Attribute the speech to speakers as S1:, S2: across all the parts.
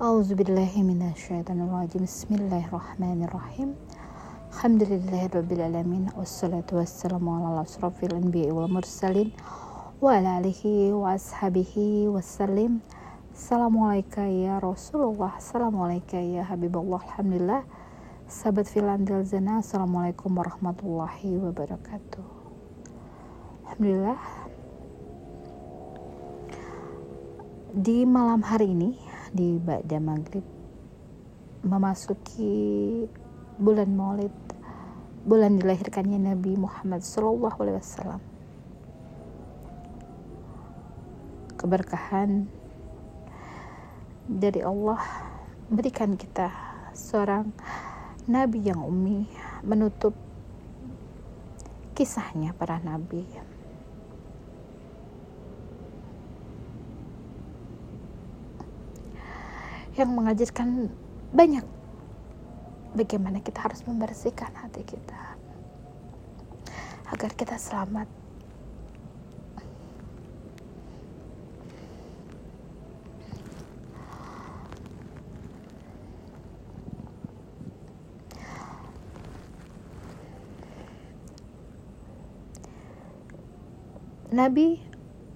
S1: Auzubillahiminasyaitonirrajim Bismillahirrahmanirrahim. Alhamdulillahirrabbilalamin Wassalatu wassalamu ala asrafil anbiya wal mursalin Wa ala alihi wa ashabihi wassalim. Assalamualaikum ya Rasulullah. Assalamualaikum ya Habibullah. Alhamdulillah. Sahabat filandil zana Assalamualaikum warahmatullahi wabarakatuh. Alhamdulillah. Di malam hari ini Di Ba'da Maghrib Memasuki bulan Maulid, bulan dilahirkannya Nabi Muhammad Sallallahu Alaihi Wasallam. Keberkahan dari Allah berikan kita seorang Nabi yang umi menutup kisahnya para Nabi. Yang mengajarkan banyak bagaimana kita harus membersihkan hati kita agar kita selamat. Nabi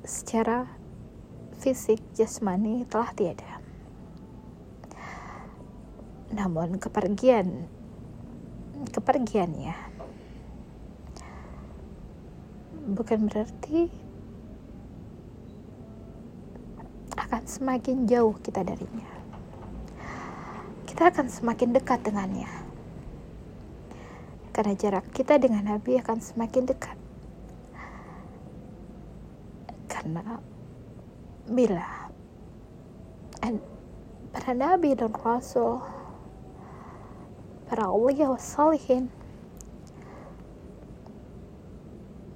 S1: secara fisik jasmani telah tiada namun kepergian kepergiannya bukan berarti akan semakin jauh kita darinya. Kita akan semakin dekat dengannya. Karena jarak kita dengan Nabi akan semakin dekat. Karena bila para nabi dan rasul para awliya wassalihin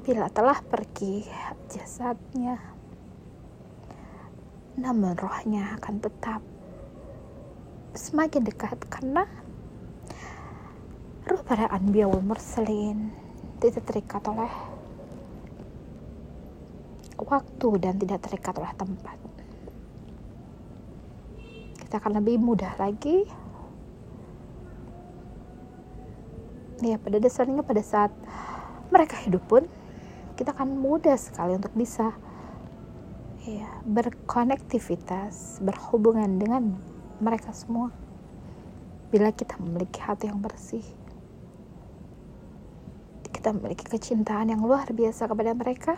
S1: bila telah pergi jasadnya namun rohnya akan tetap semakin dekat karena roh para anbiya wal mursalin tidak terikat oleh waktu dan tidak terikat oleh tempat. Kita akan lebih mudah lagi ya pada dasarnya pada saat mereka hidup pun kita akan mudah sekali untuk bisa ya berkonektivitas berhubungan dengan mereka semua. Bila kita memiliki hati yang bersih kita memiliki kecintaan yang luar biasa kepada mereka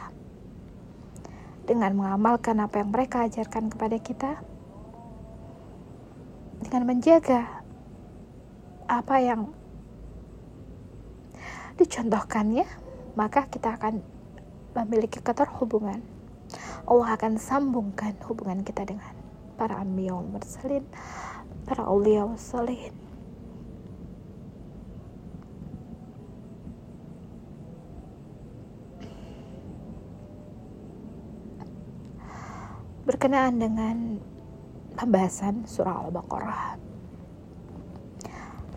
S1: dengan mengamalkan apa yang mereka ajarkan kepada kita dengan menjaga apa yang dicontohkannya, maka kita akan memiliki keterhubungan. Allah akan sambungkan hubungan kita dengan para anbiya wal mursalin, para wal salihin. Berkenaan dengan pembahasan surah Al-Baqarah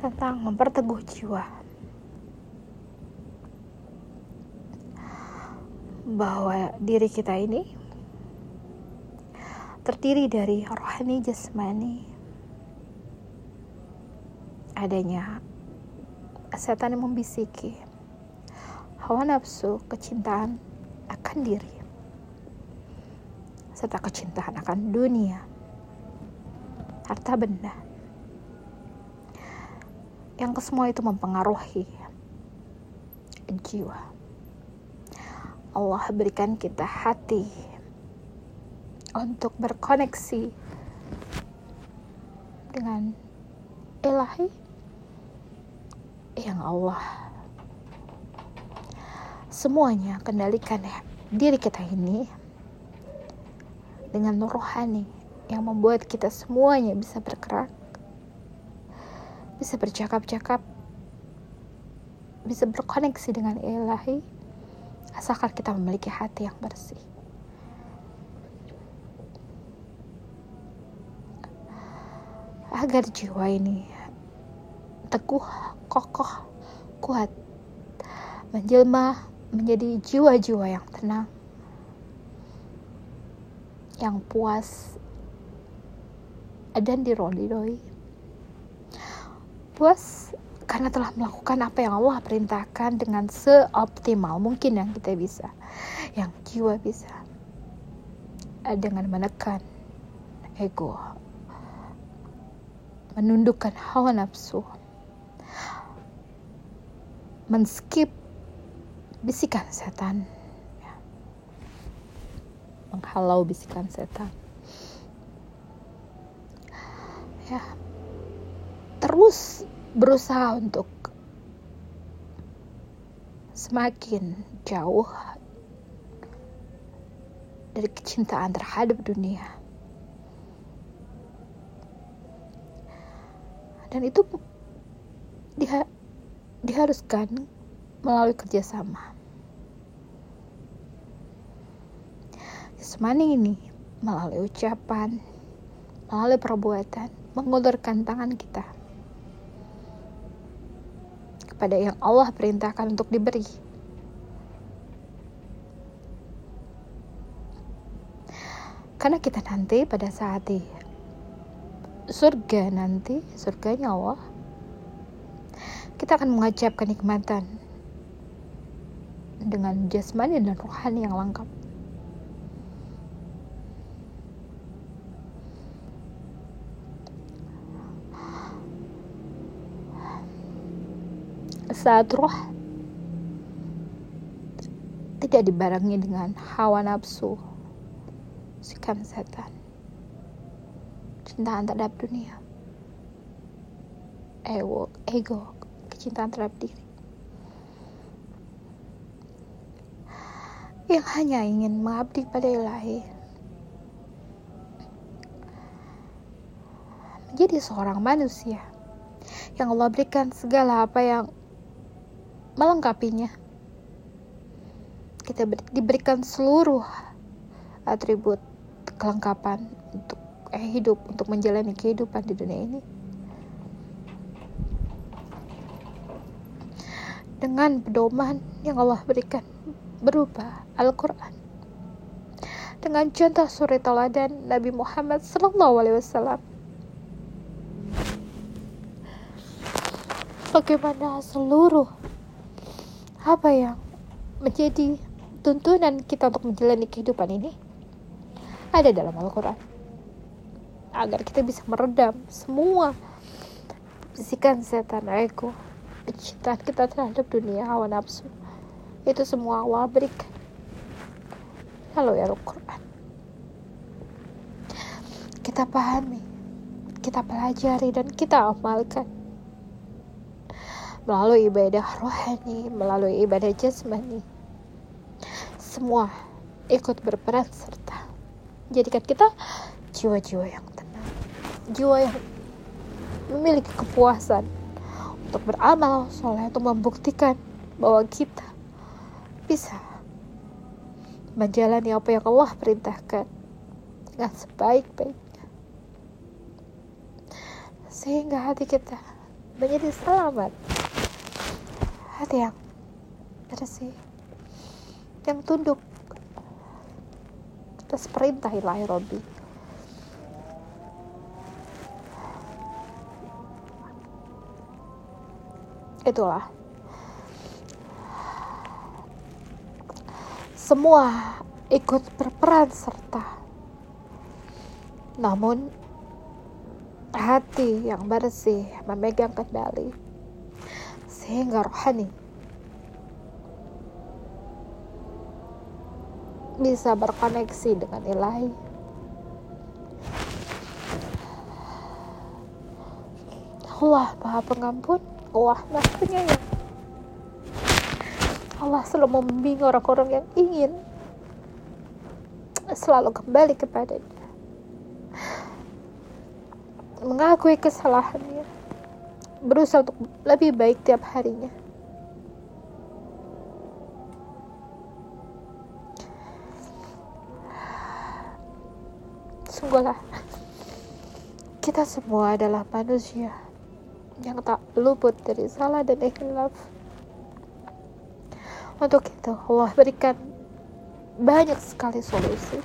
S1: tentang memperteguh jiwa bahwa diri kita ini terdiri dari rohani jasmani. Adanya setan yang membisiki hawa nafsu kecintaan akan diri serta kecintaan akan dunia harta benda. Yang kesemua itu mempengaruhi jiwa Allah berikan kita hati untuk berkoneksi dengan ilahi yang Allah. Semuanya kendalikan ya diri kita ini dengan rohani yang membuat kita semuanya bisa bergerak bisa bercakap-cakap bisa berkoneksi dengan ilahi asalkan kita memiliki hati yang bersih. Agar jiwa ini teguh, kokoh, kuat, menjelma menjadi jiwa-jiwa yang tenang, yang puas, dan dirodoi puas karena telah melakukan apa yang Allah perintahkan dengan seoptimal mungkin yang kita bisa yang jiwa bisa dengan menekan ego menundukkan hawa nafsu menskip bisikan setan ya. menghalau bisikan setan ya terus berusaha untuk semakin jauh dari kecintaan terhadap dunia dan itu dia diharuskan melalui kerjasama. Jasmani ini melalui ucapan, melalui perbuatan, mengulurkan tangan kita kepada yang Allah perintahkan untuk diberi. Karena kita nanti pada saat di surga nanti, surganya Allah, kita akan mengajab kenikmatan dengan jasmani dan rohani yang lengkap. Saat roh tidak dibarengi dengan hawa nafsu, sikap setan, cintaan terhadap dunia, ego, ego kecintaan terhadap diri. Yang hanya ingin mengabdi pada ilahi menjadi seorang manusia. Yang Allah berikan segala apa yang melengkapinya. Kita diberikan seluruh atribut kelengkapan untuk hidup untuk menjalani kehidupan di dunia ini. Dengan pedoman yang Allah berikan berupa Al-Quran. Dengan contoh suri teladan Nabi Muhammad Wasallam. Bagaimana seluruh apa yang menjadi tuntunan kita untuk menjalani kehidupan ini? Ada dalam Al-Quran. Agar kita bisa meredam semua bisikan setan ego kecintaan kita terhadap dunia hawa nafsu. Itu semua Allah berikan. Lalu ya Al-Quran kita pahami kita pelajari dan kita amalkan melalui ibadah rohani melalui ibadah jasmani. Semua ikut berperan serta jadikan kita jiwa-jiwa yang tenang jiwa yang memiliki kepuasan untuk beramal soleh untuk membuktikan bahwa kita bisa menjalani apa yang Allah perintahkan dengan sebaik-baiknya. Sehingga hati kita menjadi selamat hati yang yang tunduk. Atas perintah ilahi Robbi itulah. Semua ikut berperan serta. Namun hati yang bersih memegang kendali sehingga rohani bisa berkoneksi dengan ilahi. Allah Maha Pengampun Allah maha penyayang. Allah selalu membimbing orang-orang yang ingin selalu kembali kepadanya mengakui kesalahannya berusaha untuk lebih baik tiap harinya sungguhlah kita semua adalah manusia yang tak luput dari salah dan ikhlas. Untuk itu Allah berikan banyak sekali solusi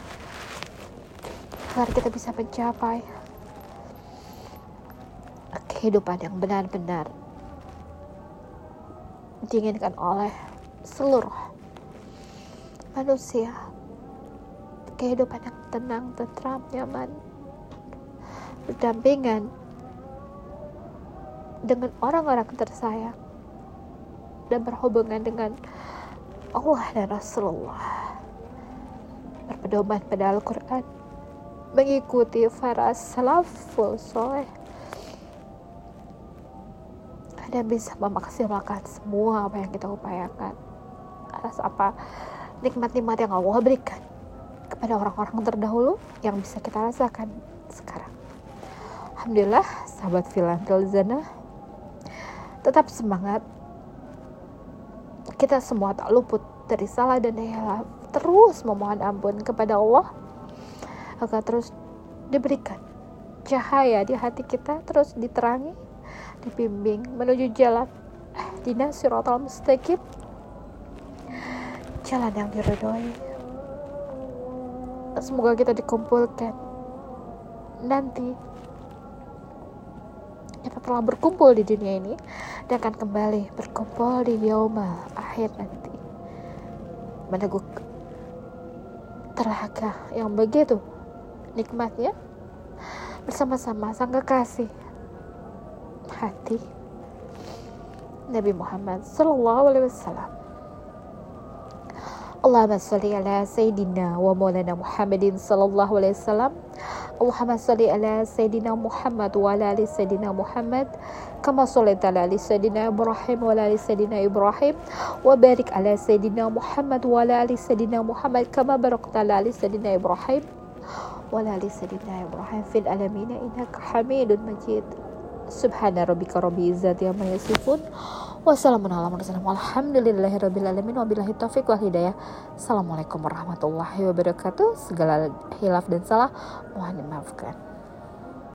S1: agar kita bisa mencapai kehidupan yang benar-benar diinginkan oleh seluruh manusia. Kehidupan yang tenang, tentram, nyaman berdampingan dengan orang-orang tersayang dan berhubungan dengan Allah dan Rasulullah. Berpedoman pada Al-Quran mengikuti para soleh dan bisa memaksimalkan semua apa yang kita upayakan atas apa nikmat-nikmat yang Allah berikan kepada orang-orang terdahulu yang bisa kita rasakan sekarang. Alhamdulillah, sahabat Filantil Zana, tetap semangat. Kita semua tak luput dari salah dan hilaf. Terus memohon ampun kepada Allah agar terus diberikan cahaya di hati kita terus diterangi dibimbing menuju jalan. Di siratal mustaqim jalan yang diridhoi. Semoga kita dikumpulkan. Nanti kita telah berkumpul di dunia ini dan akan kembali berkumpul di yauma akhir nanti. Meneguk telaga yang begitu nikmatnya. Bersama-sama sang kekasih خاتي نبي محمد صلى الله عليه وسلم. اللهم صل على سيدنا ومولانا محمد صلى الله عليه وسلم. اللهم صل على سيدنا محمد وعلى آل سيدنا محمد. كما صليت على آل سيدنا إبراهيم وعلى آل سيدنا إبراهيم. وبارك على سيدنا محمد وعلى آل سيدنا محمد. كما باركت على آل سيدنا إبراهيم وعلى آل سيدنا إبراهيم في العالمين. إنك حميد مجيد. Subhana rabbika rabbil izzati amma yasifun. Wassalamualaikum warahmatullahi wabarakatuh. Wabillahi taufiq wal hidayah. Assalamualaikum warahmatullahi wabarakatuh. Segala hilaf dan salah mohon dimaafkan.